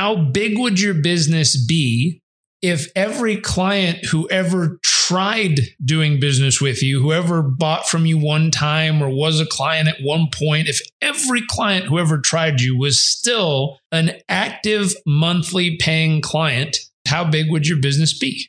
how big would your business be if every client who ever tried doing business with you, whoever bought from you one time or was a client at one point, if every client who ever tried you was still an active monthly paying client, how big would your business be?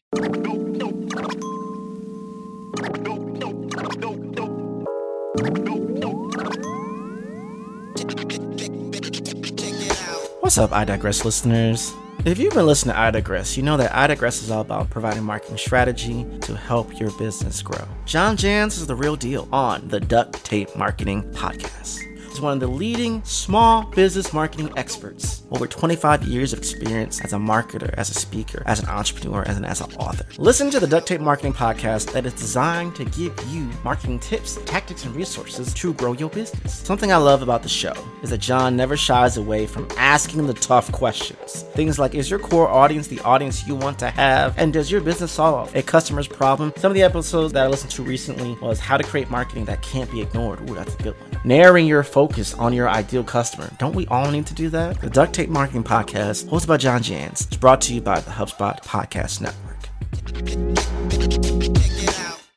What's up, iDigress listeners? If you've been listening to iDigress, you know that iDigress is all about providing marketing strategy to help your business grow. John Jantsch is the real deal on the Duct Tape Marketing Podcast is one of the leading small business marketing experts. Over 25 years of experience as a marketer, as a speaker, as an entrepreneur, and as an author. Listen to the Duct Tape Marketing Podcast that is designed to give you marketing tips, tactics, and resources to grow your business. Something I love about the show is that John never shies away from asking the tough questions. Things like Is your core audience the audience you want to have? And does your business solve a customer's problem? Some of the episodes that I listened to recently was How to Create Marketing That Can't Be Ignored. Ooh, that's a good one. Narrowing your focus focus on your ideal customer. Don't we all need to do that? The Duct Tape Marketing Podcast, hosted by John Jantsch, is brought to you by the HubSpot Podcast Network.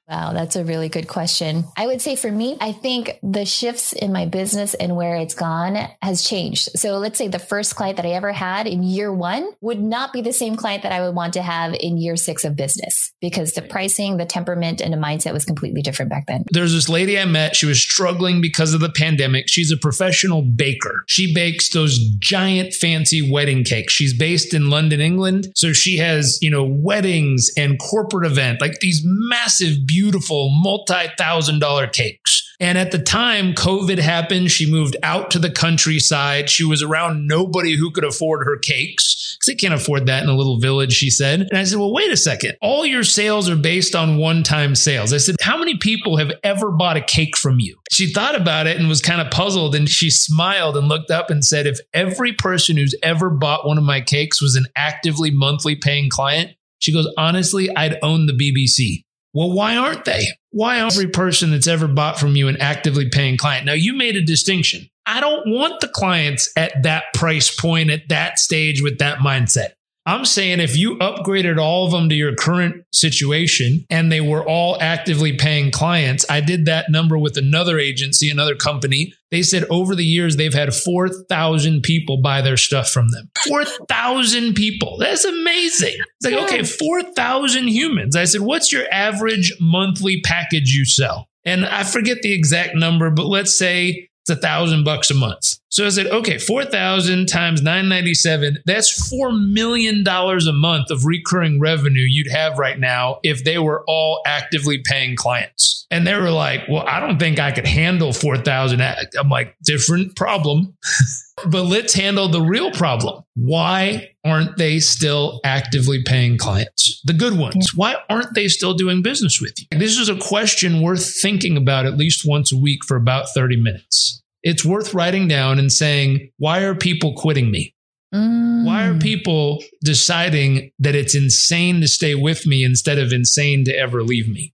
Wow, that's a really good question. I would say for me, I think the shifts in my business and where it's gone has changed. So let's say the first client that I ever had in year one would not be the same client that I would want to have in year six of business because the pricing, the temperament, and the mindset was completely different back then. There's this lady I met. She was struggling because of the pandemic. She's a professional baker. She bakes those giant fancy wedding cakes. She's based in London, England. So she has, you know, weddings and corporate event, like these massive, beautiful multi thousand dollar cakes. And at the time COVID happened, she moved out to the countryside. She was around nobody who could afford her cakes because they can't afford that in a little village, she said. And I said, well, wait a second. All your sales are based on one time sales. I said, how many people have ever bought a cake from you? She thought about it and was kind of puzzled. And she smiled and looked up and said, if every person who's ever bought one of my cakes was an actively monthly paying client, she goes, honestly, I'd own the BBC. Well, why aren't they? Why aren't every person that's ever bought from you an actively paying client? Now, you made a distinction. I don't want the clients at that price point, at that stage with that mindset. I'm saying if you upgraded all of them to your current situation and they were all actively paying clients, I did that number with another agency, another company. They said over the years, they've had 4,000 people buy their stuff from them. 4,000 people. That's amazing. It's like, okay, 4,000 humans. I said, what's your average monthly package you sell? And I forget the exact number, but let's say it's a thousand bucks a month. So I said, okay, 4,000 times 997, that's $4 million a month of recurring revenue you'd have right now if they were all actively paying clients. And they were like, well, I don't think I could handle 4,000. I'm like, different problem. but let's handle the real problem. Why aren't they still actively paying clients? The good ones. Why aren't they still doing business with you? This is a question worth thinking about at least once a week for about 30 minutes. It's worth writing down and saying, why are people quitting me? Mm. Why are people deciding that it's insane to stay with me instead of insane to ever leave me?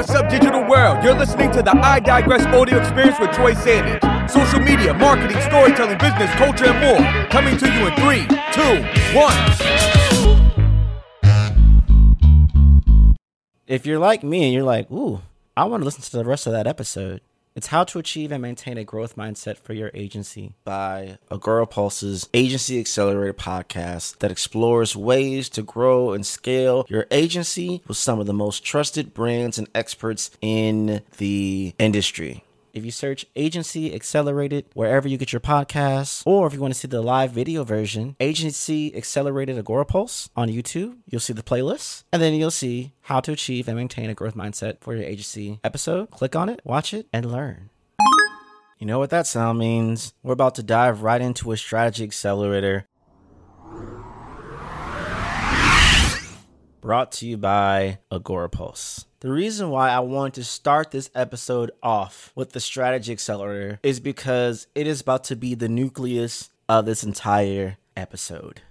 What's up, digital world? You're listening to the iDigress audio experience with Troy Sandidge. Social media, marketing, storytelling, business, culture, and more. Coming to you in three, two, one. If you're like me and you're like, ooh, I want to listen to the rest of that episode. It's how to achieve and maintain a growth mindset for your agency by Agorapulse's Agency Accelerator podcast that explores ways to grow and scale your agency with some of the most trusted brands and experts in the industry. If you search Agency Accelerated wherever you get your podcasts, or if you want to see the live video version, Agency Accelerated Agorapulse on YouTube, you'll see the playlist, and then you'll see how to achieve and maintain a growth mindset for your agency episode. Click on it, watch it, and learn. You know what that sound means? We're about to dive right into a strategy accelerator brought to you by Agorapulse. The reason why I wanted to start this episode off with the strategy accelerator is because it is about to be the nucleus of this entire episode.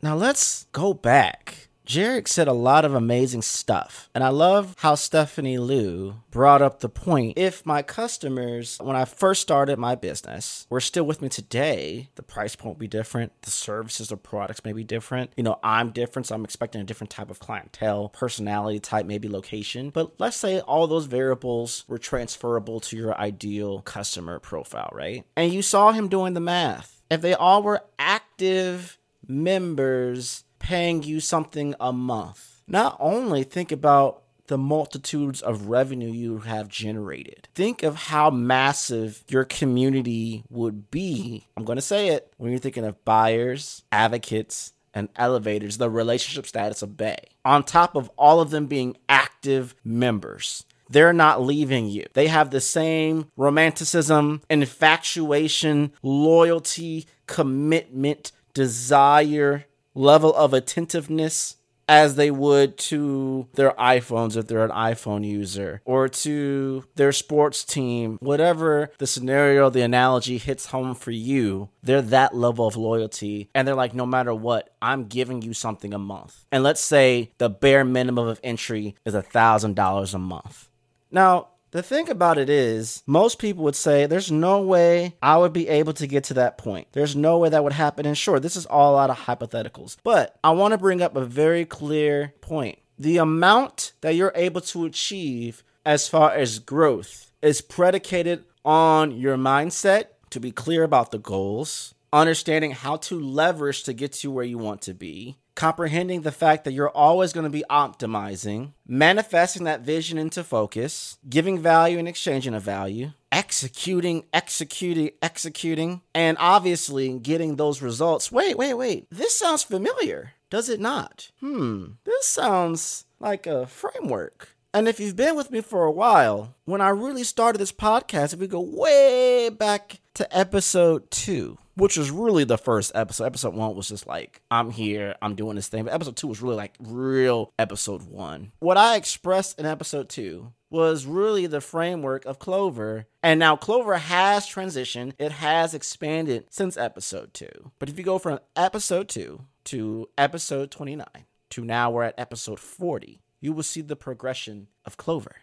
Now let's go back Jairek said a lot of amazing stuff. And I love how Stephanie Liu brought up the point. If my customers, when I first started my business, were still with me today, the price point will be different. The services or products may be different. You know, I'm different, so I'm expecting a different type of clientele, personality type, maybe location. But let's say all those variables were transferable to your ideal customer profile, right? And you saw him doing the math. If they all were active members paying you something a month, not only think about the multitudes of revenue you have generated. Think of how massive your community would be. I'm going to say it when you're thinking of buyers, advocates, and elevators, the relationship status of Bay. On top of all of them being active members. They're not leaving you. They have the same romanticism, infatuation, loyalty, commitment, desire, level of attentiveness as they would to their iPhones if they're an iPhone user or to their sports team, whatever the scenario, the analogy hits home for you, they're that level of loyalty. And they're like, no matter what, I'm giving you something a month. And let's say the bare minimum of entry is a $1,000 a month. Now, the thing about it is, most people would say there's no way I would be able to get to that point. There's no way that would happen. And sure, this is all out of hypotheticals. But I want to bring up a very clear point. The amount that you're able to achieve as far as growth is predicated on your mindset to be clear about the goals, understanding how to leverage to get to where you want to be, comprehending the fact that you're always going to be optimizing, manifesting that vision into focus, giving value and exchanging a value, executing, executing, executing, and obviously getting those results. Wait, wait, wait. This sounds familiar, does it not? Hmm, this sounds like a framework. And if you've been with me for a while, when I really started this podcast, if we go way back to episode two, which was really the first episode. Episode one was just like, I'm here, I'm doing this thing. But episode two was really like real episode one. What I expressed in episode two was really the framework of Clover. And now Clover has transitioned, it has expanded since episode two. But if you go from episode two to episode 29 to now we're at episode 40, you will see the progression of Clover.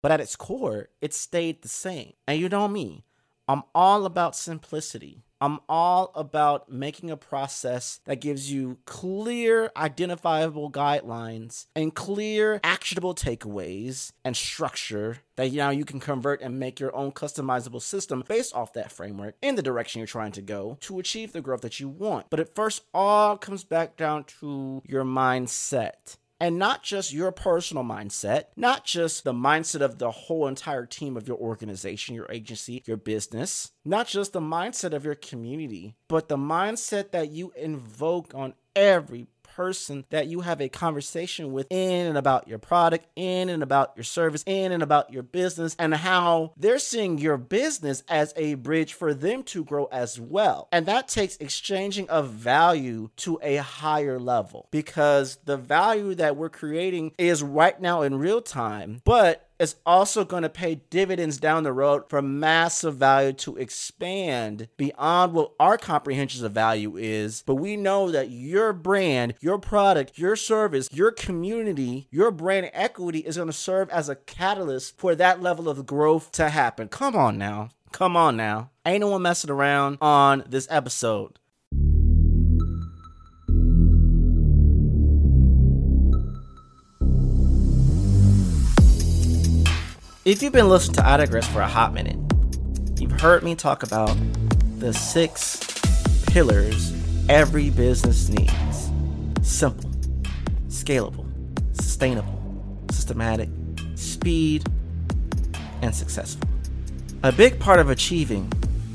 But at its core, it stayed the same. And you know me, I'm all about simplicity. I'm all about making a process that gives you clear, identifiable guidelines and clear, actionable takeaways and structure that now you can convert and make your own customizable system based off that framework in the direction you're trying to go to achieve the growth that you want. But it first all comes back down to your mindset and not just your personal mindset, not just the mindset of the whole entire team of your organization, your agency, your business, not just the mindset of your community, but the mindset that you invoke on every person that you have a conversation with in and about your product, in and about your service, in and about your business, and how they're seeing your business as a bridge for them to grow as well. And that takes exchanging of value to a higher level because the value that we're creating is right now in real time, but is also going to pay dividends down the road for massive value to expand beyond what our comprehension of value is. But we know that your brand, your product, your service, your community, your brand equity is going to serve as a catalyst for that level of growth to happen. Come on now. Come on now. Ain't no one messing around on this episode. If you've been listening to I for a hot minute, you've heard me talk about the six pillars every business needs simple, scalable, sustainable, systematic, speed, and successful. A big part of achieving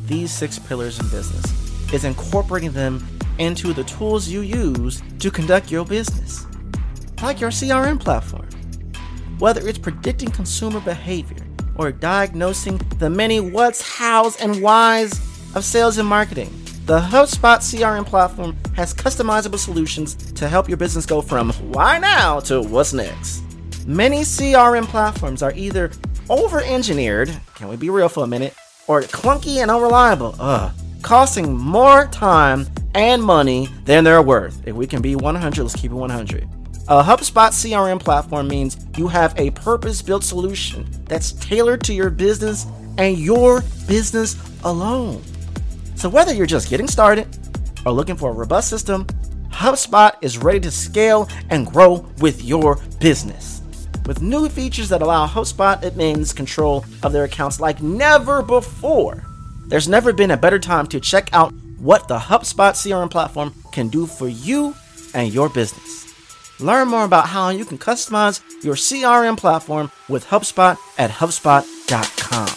these six pillars in business is incorporating them into the tools you use to conduct your business, like your CRM platform. Whether it's predicting consumer behavior or diagnosing the many what's, hows, and whys of sales and marketing, the HubSpot CRM platform has customizable solutions to help your business go from why now to what's next. Many CRM platforms are either over engineered, can we be real for a minute, or clunky and unreliable, ugh, costing more time and money than they're worth. If we can be 100, let's keep it 100. A HubSpot CRM platform means you have a purpose built solution that's tailored to your business and your business alone. So, whether you're just getting started or looking for a robust system, HubSpot is ready to scale and grow with your business. With new features that allow HubSpot admins control of their accounts like never before, there's never been a better time to check out what the HubSpot CRM platform can do for you and your business. Learn more about how you can customize your CRM platform with HubSpot at HubSpot.com.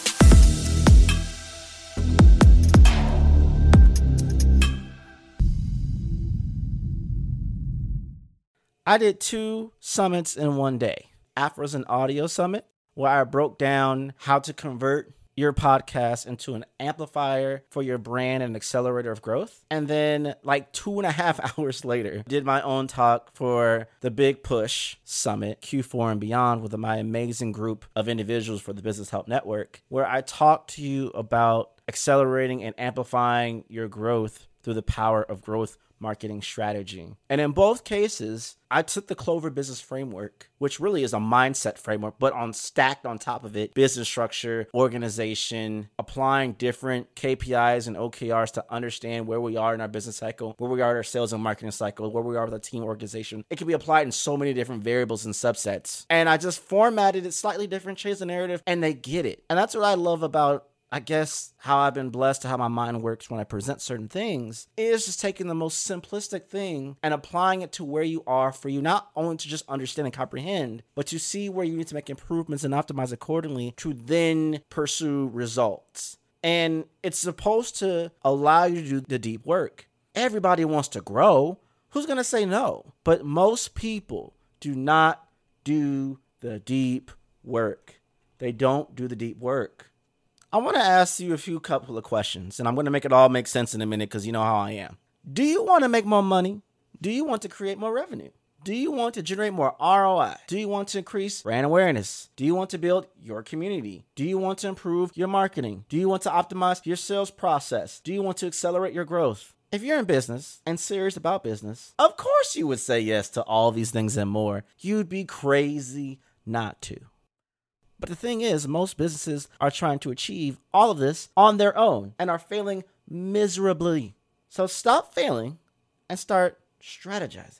I did two summits in one day. Afros was an audio summit where I broke down how to convert your podcast into an amplifier for your brand and accelerator of growth. And then, like two and a half hours later, did my own talk for the Big Push Summit Q4 and beyond with my amazing group of individuals for the Business Help Network, where I talked to you about accelerating and amplifying your growth through the power of growth marketing strategy. And in both cases, I took the Clover business framework, which really is a mindset framework, but on stacked on top of it, business structure, organization, applying different KPIs and OKRs to understand where we are in our business cycle, where we are in our sales and marketing cycle, where we are with our team organization. It can be applied in so many different variables and subsets. And I just formatted it slightly different, changed the narrative, and they get it. And that's what I love about I guess how I've been blessed to how my mind works when I present certain things is just taking the most simplistic thing and applying it to where you are for you, not only to just understand and comprehend, but to see where you need to make improvements and optimize accordingly to then pursue results. And it's supposed to allow you to do the deep work. Everybody wants to grow. Who's going to say no? But most people do not do the deep work. They don't do the deep work. I want to ask you a few couple of questions, and I'm going to make it all make sense in a minute because you know how I am. Do you want to make more money? Do you want to create more revenue? Do you want to generate more ROI? Do you want to increase brand awareness? Do you want to build your community? Do you want to improve your marketing? Do you want to optimize your sales process? Do you want to accelerate your growth? If you're in business and serious about business, of course you would say yes to all these things and more. You'd be crazy not to. But the thing is, most businesses are trying to achieve all of this on their own and are failing miserably. So stop failing and start strategizing.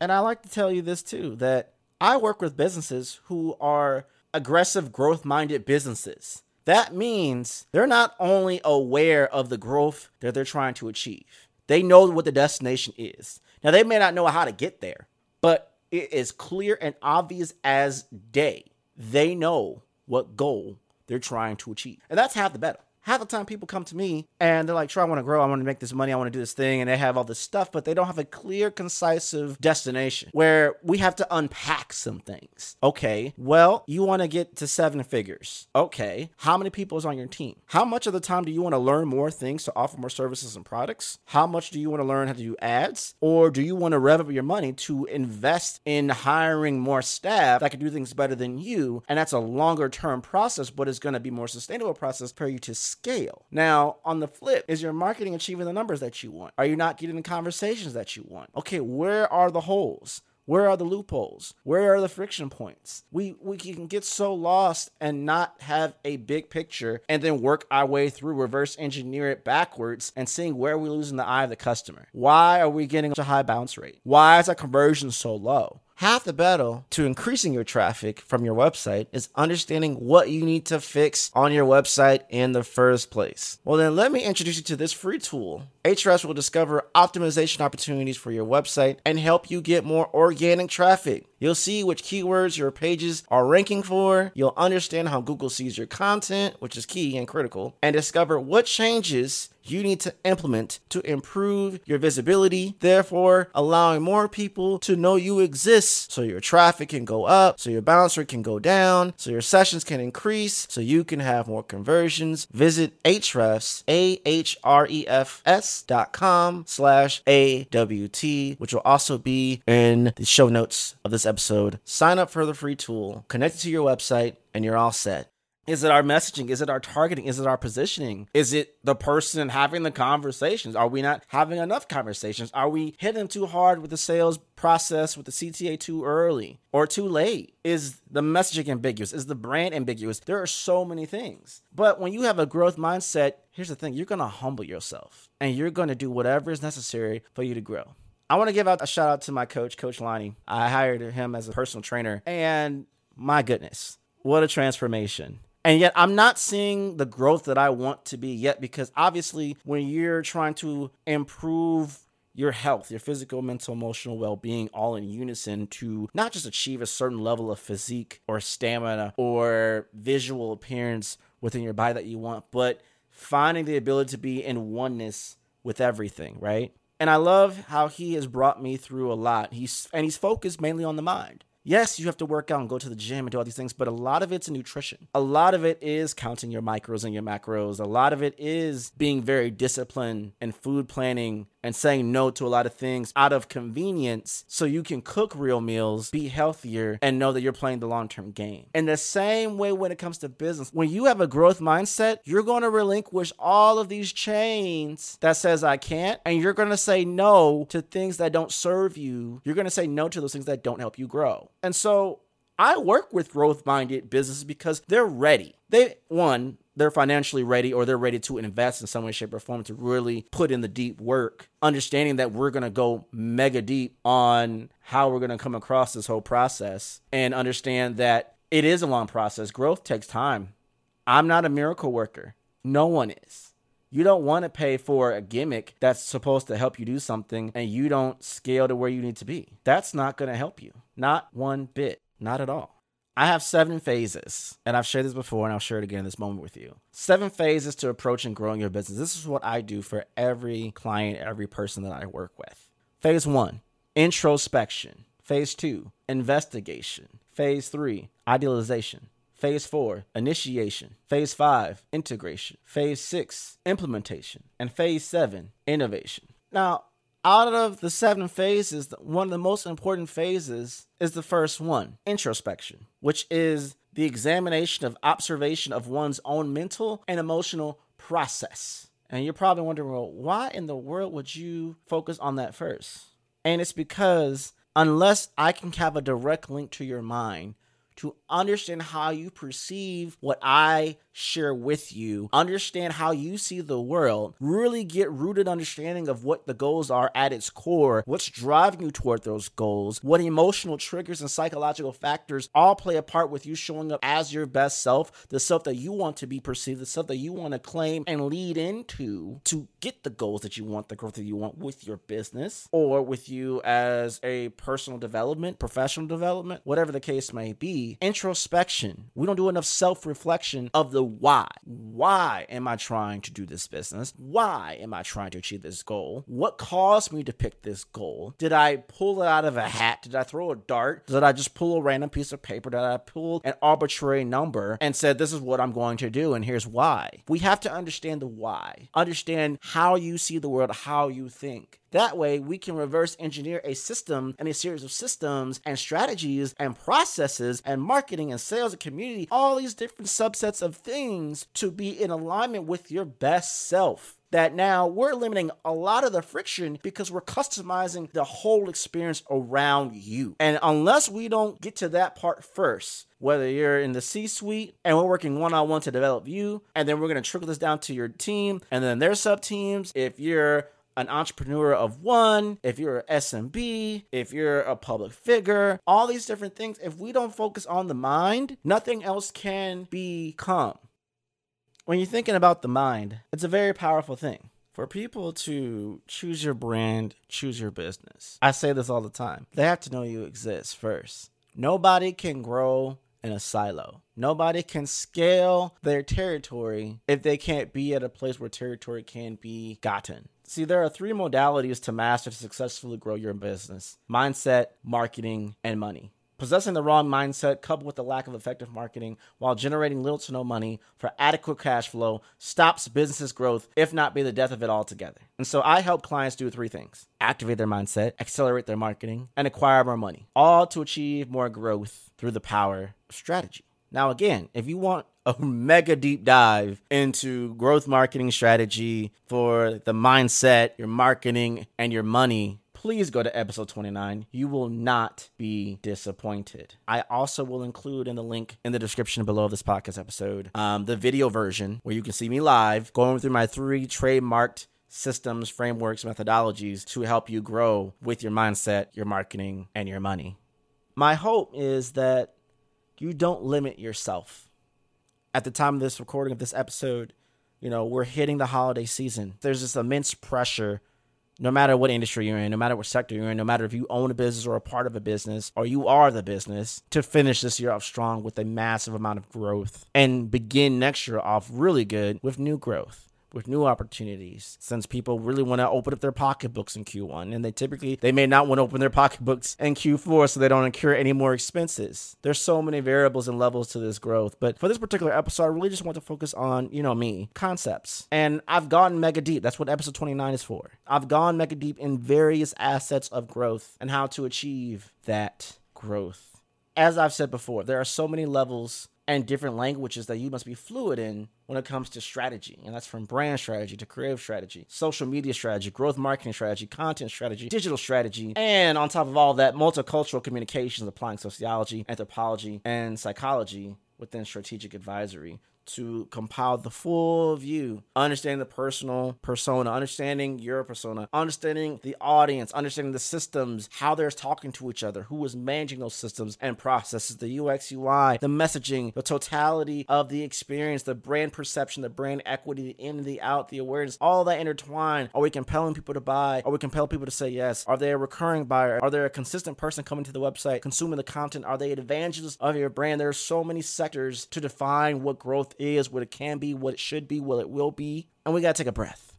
And I like to tell you this too that I work with businesses who are aggressive, growth minded businesses. That means they're not only aware of the growth that they're trying to achieve, they know what the destination is. Now, they may not know how to get there, but it is clear and obvious as day they know what goal they're trying to achieve. And that's half the battle half the time people come to me and they're like, sure, I want to grow, I want to make this money, I want to do this thing, and they have all this stuff, but they don't have a clear, concisive destination where we have to unpack some things. Okay, well, you want to get to seven figures. Okay, how many people is on your team? How much of the time do you want to learn more things to offer more services and products? How much do you want to learn how to do ads? Or do you want to rev up your money to invest in hiring more staff that can do things better than you? And that's a longer term process, but it's going to be more sustainable process for you to scale. Now, on the flip, is your marketing achieving the numbers that you want? Are you not getting the conversations that you want? Okay, where are the holes? Where are the loopholes? Where are the friction points? We we can get so lost and not have a big picture and then work our way through reverse engineer it backwards and seeing where we lose in the eye of the customer. Why are we getting such a high bounce rate? Why is our conversion so low? Half the battle to increasing your traffic from your website is understanding what you need to fix on your website in the first place. Well, then let me introduce you to this free tool. Ahrefs will discover optimization opportunities for your website and help you get more organic traffic. You'll see which keywords your pages are ranking for. You'll understand how Google sees your content, which is key and critical, and discover what changes you need to implement to improve your visibility, therefore allowing more people to know you exist so your traffic can go up, so your bounce rate can go down, so your sessions can increase, so you can have more conversions. Visit Ahrefs, A-H-R-E-F-S dot com slash A-W-T, which will also be in the show notes of this episode. Sign up for the free tool, connect it to your website, and you're all set. Is it our messaging? Is it our targeting? Is it our positioning? Is it the person having the conversations? Are we not having enough conversations? Are we hitting too hard with the sales process with the CTA too early or too late? Is the messaging ambiguous? Is the brand ambiguous? There are so many things. But when you have a growth mindset, here's the thing you're going to humble yourself and you're going to do whatever is necessary for you to grow. I want to give out a shout out to my coach, Coach Lonnie. I hired him as a personal trainer, and my goodness, what a transformation. And yet, I'm not seeing the growth that I want to be yet because obviously, when you're trying to improve your health, your physical, mental, emotional well being all in unison to not just achieve a certain level of physique or stamina or visual appearance within your body that you want, but finding the ability to be in oneness with everything, right? And I love how he has brought me through a lot. He's and he's focused mainly on the mind. Yes, you have to work out and go to the gym and do all these things, but a lot of it's nutrition. A lot of it is counting your micros and your macros. A lot of it is being very disciplined and food planning and saying no to a lot of things out of convenience so you can cook real meals, be healthier, and know that you're playing the long term game. In the same way, when it comes to business, when you have a growth mindset, you're going to relinquish all of these chains that says I can't, and you're going to say no to things that don't serve you. You're going to say no to those things that don't help you grow. And so I work with growth minded businesses because they're ready. They, one, they're financially ready or they're ready to invest in some way, shape, or form to really put in the deep work, understanding that we're going to go mega deep on how we're going to come across this whole process and understand that it is a long process. Growth takes time. I'm not a miracle worker. No one is. You don't want to pay for a gimmick that's supposed to help you do something and you don't scale to where you need to be. That's not going to help you. Not one bit. Not at all. I have seven phases, and I've shared this before, and I'll share it again in this moment with you. Seven phases to approach and growing your business. This is what I do for every client, every person that I work with. Phase one, introspection. Phase two, investigation. Phase three, idealization. Phase four, initiation. Phase five, integration. Phase six, implementation. And phase seven, innovation. Now, out of the seven phases, one of the most important phases is the first one introspection, which is the examination of observation of one's own mental and emotional process. And you're probably wondering, well, why in the world would you focus on that first? And it's because unless I can have a direct link to your mind to understand how you perceive what I share with you, understand how you see the world, really get rooted understanding of what the goals are at its core, what's driving you toward those goals, what emotional triggers and psychological factors all play a part with you showing up as your best self, the self that you want to be perceived, the self that you want to claim and lead into to get the goals that you want, the growth that you want with your business or with you as a personal development, professional development, whatever the case may be. Introspection. We don't do enough self reflection of the why. Why am I trying to do this business? Why am I trying to achieve this goal? What caused me to pick this goal? Did I pull it out of a hat? Did I throw a dart? Did I just pull a random piece of paper? Did I pull an arbitrary number and said, this is what I'm going to do and here's why? We have to understand the why, understand how you see the world, how you think. That way, we can reverse engineer a system and a series of systems and strategies and processes and marketing and sales and community, all these different subsets of things to be in alignment with your best self that now we're limiting a lot of the friction because we're customizing the whole experience around you. And unless we don't get to that part first, whether you're in the C suite and we're working one on one to develop you, and then we're going to trickle this down to your team and then their sub teams. If you're an entrepreneur of one, if you're an SMB, if you're a public figure, all these different things, if we don't focus on the mind, nothing else can become. When you're thinking about the mind, it's a very powerful thing. For people to choose your brand, choose your business. I say this all the time. They have to know you exist first. Nobody can grow in a silo. Nobody can scale their territory if they can't be at a place where territory can be gotten. See, there are three modalities to master to successfully grow your business mindset, marketing, and money. Possessing the wrong mindset, coupled with the lack of effective marketing, while generating little to no money for adequate cash flow, stops business's growth, if not be the death of it altogether. And so I help clients do three things activate their mindset, accelerate their marketing, and acquire more money, all to achieve more growth through the power of strategy. Now, again, if you want a mega deep dive into growth marketing strategy for the mindset, your marketing, and your money, please go to episode 29. You will not be disappointed. I also will include in the link in the description below of this podcast episode um, the video version where you can see me live going through my three trademarked systems, frameworks, methodologies to help you grow with your mindset, your marketing, and your money. My hope is that you don't limit yourself. At the time of this recording of this episode, you know, we're hitting the holiday season. There's this immense pressure, no matter what industry you're in, no matter what sector you're in, no matter if you own a business or a part of a business or you are the business, to finish this year off strong with a massive amount of growth and begin next year off really good with new growth with new opportunities since people really want to open up their pocketbooks in Q1 and they typically they may not want to open their pocketbooks in Q4 so they don't incur any more expenses. There's so many variables and levels to this growth, but for this particular episode I really just want to focus on, you know, me, concepts. And I've gone mega deep. That's what episode 29 is for. I've gone mega deep in various assets of growth and how to achieve that growth. As I've said before, there are so many levels and different languages that you must be fluid in when it comes to strategy. And that's from brand strategy to creative strategy, social media strategy, growth marketing strategy, content strategy, digital strategy, and on top of all that, multicultural communications, applying sociology, anthropology, and psychology within strategic advisory to compile the full view, understanding the personal persona, understanding your persona, understanding the audience, understanding the systems, how they're talking to each other, who is managing those systems and processes, the UX, UI, the messaging, the totality of the experience, the brand perception, the brand equity, the in, the out, the awareness, all that intertwined. Are we compelling people to buy? Are we compelling people to say yes? Are they a recurring buyer? Are they a consistent person coming to the website, consuming the content? Are they evangelists of your brand? There are so many sectors to define what growth is, what it can be, what it should be, what it will be. And we got to take a breath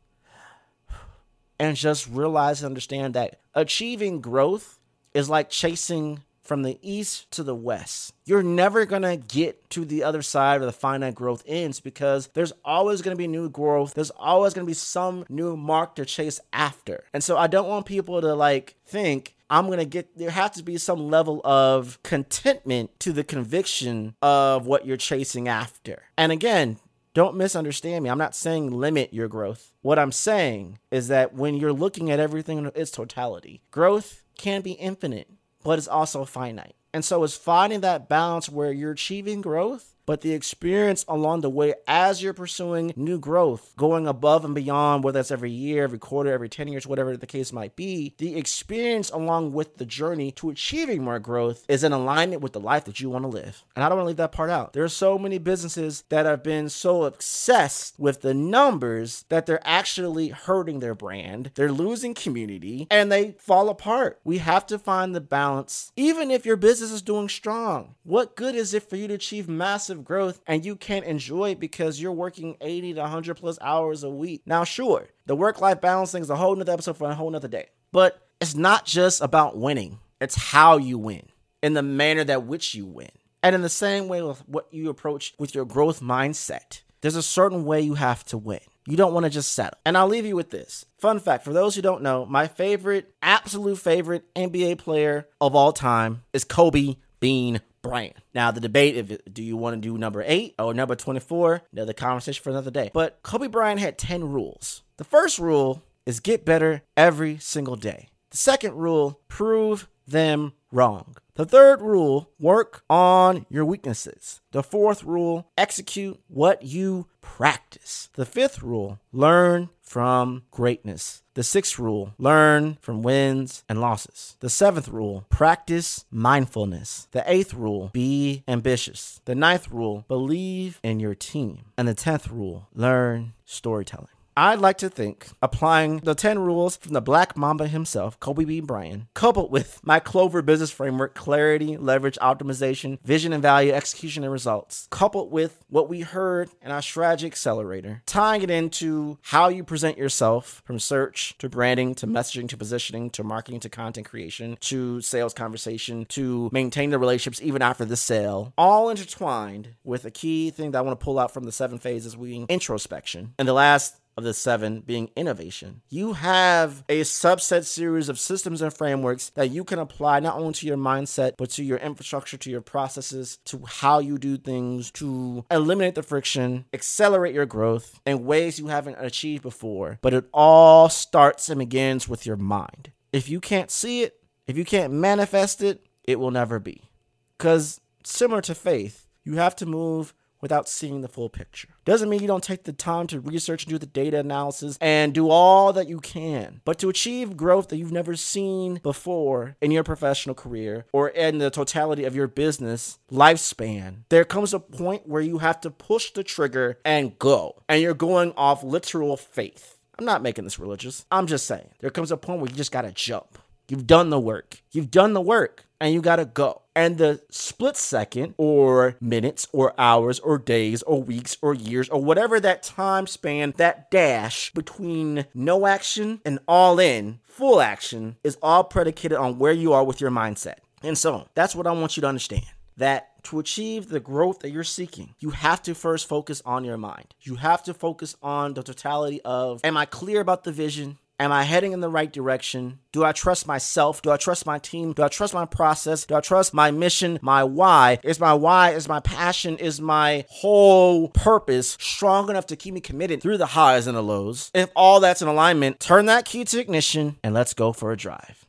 and just realize and understand that achieving growth is like chasing from the east to the west. You're never going to get to the other side where the finite growth ends because there's always going to be new growth. There's always going to be some new mark to chase after. And so I don't want people to like think I'm going to get, there has to be some level of contentment to the conviction of what you're chasing after. And again, don't misunderstand me. I'm not saying limit your growth. What I'm saying is that when you're looking at everything in its totality, growth can be infinite, but it's also finite. And so it's finding that balance where you're achieving growth, but the experience along the way as you're pursuing new growth, going above and beyond, whether that's every year, every quarter, every 10 years, whatever the case might be, the experience along with the journey to achieving more growth is in alignment with the life that you want to live. And I don't want to leave that part out. There are so many businesses that have been so obsessed with the numbers that they're actually hurting their brand, they're losing community, and they fall apart. We have to find the balance, even if your business is doing strong. What good is it for you to achieve massive growth and you can't enjoy it because you're working 80 to 100 plus hours a week? Now, sure, the work life balance thing is a whole nother episode for a whole nother day, but it's not just about winning, it's how you win in the manner that which you win. And in the same way with what you approach with your growth mindset, there's a certain way you have to win. You don't want to just settle. And I'll leave you with this. Fun fact for those who don't know, my favorite, absolute favorite NBA player of all time is Kobe Bean Bryant. Now, the debate if do you want to do number eight or number 24, another conversation for another day. But Kobe Bryant had 10 rules. The first rule is get better every single day. The second rule, prove them wrong. The third rule, work on your weaknesses. The fourth rule, execute what you practice. The fifth rule, learn from greatness. The sixth rule, learn from wins and losses. The seventh rule, practice mindfulness. The eighth rule, be ambitious. The ninth rule, believe in your team. And the tenth rule, learn storytelling. I'd like to think applying the 10 rules from the Black Mamba himself, Kobe Bean Bryant, coupled with my Clover business framework, clarity, leverage, optimization, vision and value, execution and results, coupled with what we heard in our strategy accelerator, tying it into how you present yourself from search to branding to messaging to positioning to marketing to content creation to sales conversation to maintain the relationships even after the sale, all intertwined with a key thing that I want to pull out from the seven phases being introspection. And the last of the seven being innovation. You have a subset series of systems and frameworks that you can apply not only to your mindset, but to your infrastructure, to your processes, to how you do things, to eliminate the friction, accelerate your growth in ways you haven't achieved before. But it all starts and begins with your mind. If you can't see it, if you can't manifest it, it will never be. Because similar to faith, you have to move without seeing the full picture. Doesn't mean you don't take the time to research and do the data analysis and do all that you can. But to achieve growth that you've never seen before in your professional career or in the totality of your business lifespan, there comes a point where you have to push the trigger and go. And you're going off literal faith. I'm not making this religious. I'm just saying. There comes a point where you just got to jump. You've done the work. You've done the work and you got to go. And the split second, or minutes, or hours, or days, or weeks, or years, or whatever that time span, that dash between no action and all in, full action, is all predicated on where you are with your mindset. And so that's what I want you to understand that to achieve the growth that you're seeking, you have to first focus on your mind. You have to focus on the totality of Am I clear about the vision? Am I heading in the right direction? Do I trust myself? Do I trust my team? Do I trust my process? Do I trust my mission, my why? Is my why, is my passion, is my whole purpose strong enough to keep me committed through the highs and the lows? If all that's in alignment, turn that key to ignition and let's go for a drive.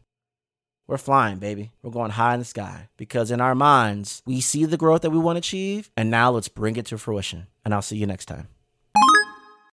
We're flying, baby. We're going high in the sky because in our minds, we see the growth that we want to achieve, and now let's bring it to fruition. And I'll see you next time.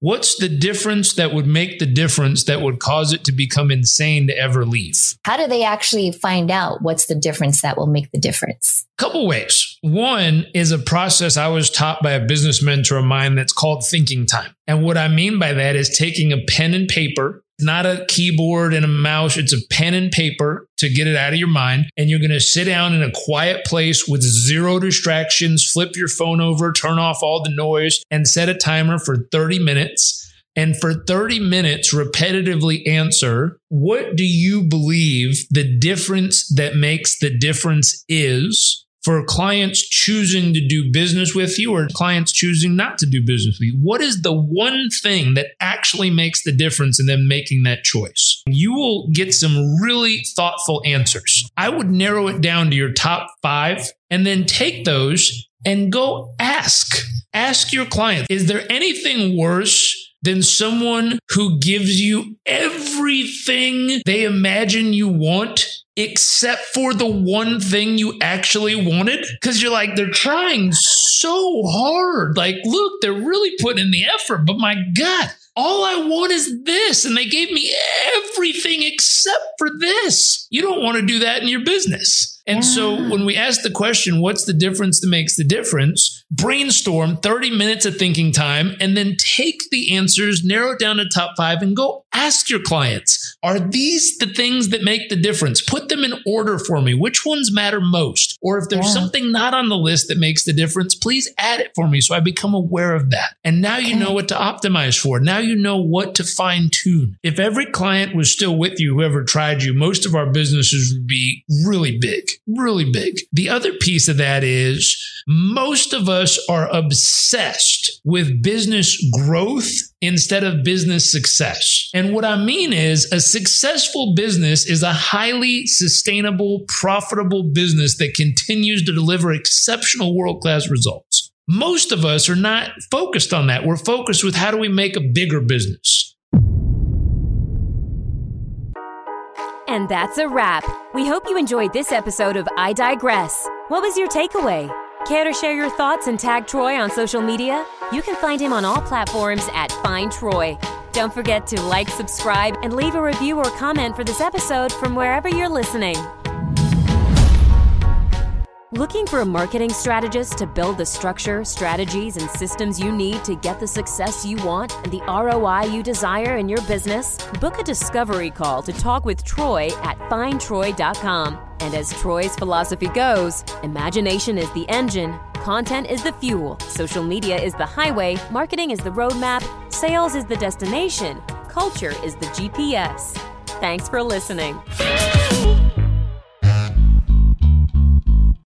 What's the difference that would make the difference that would cause it to become insane to ever leave? How do they actually find out what's the difference that will make the difference? Couple ways. One is a process I was taught by a business mentor of mine that's called thinking time. And what I mean by that is taking a pen and paper not a keyboard and a mouse. It's a pen and paper to get it out of your mind. And you're going to sit down in a quiet place with zero distractions, flip your phone over, turn off all the noise, and set a timer for 30 minutes. And for 30 minutes, repetitively answer, what do you believe the difference that makes the difference is? For clients choosing to do business with you or clients choosing not to do business with you? What is the one thing that actually makes the difference in them making that choice? You will get some really thoughtful answers. I would narrow it down to your top five and then take those and go ask. Ask your client, is there anything worse than someone who gives you everything they imagine you want except for the one thing you actually wanted because you're like they're trying so hard like look they're really putting in the effort but my god all I want is this. And they gave me everything except for this. You don't want to do that in your business. And yeah. so when we ask the question, what's the difference that makes the difference? Brainstorm 30 minutes of thinking time and then take the answers, narrow it down to top five, and go ask your clients, are these the things that make the difference? Put them in order for me. Which ones matter most? Or if there's yeah. something not on the list that makes the difference, please add it for me so I become aware of that. And now you know what to optimize for. Now you know what to fine tune. If every client was still with you, whoever tried you, most of our businesses would be really big, really big. The other piece of that is most of us are obsessed with business growth instead of business success. And what I mean is a successful business is a highly sustainable, profitable business that continues to deliver exceptional world class results. Most of us are not focused on that. We're focused with how do we make a bigger business. And that's a wrap. We hope you enjoyed this episode of iDigress. What was your takeaway? Care to share your thoughts and tag Troy on social media? You can find him on all platforms at Find Troy. Don't forget to like, subscribe, and leave a review or comment for this episode from wherever you're listening. Looking for a marketing strategist to build the structure, strategies, and systems you need to get the success you want and the ROI you desire in your business? Book a discovery call to talk with Troy at findtroy.com. And as Troy's philosophy goes, imagination is the engine, content is the fuel, social media is the highway, marketing is the roadmap, sales is the destination, culture is the GPS. Thanks for listening.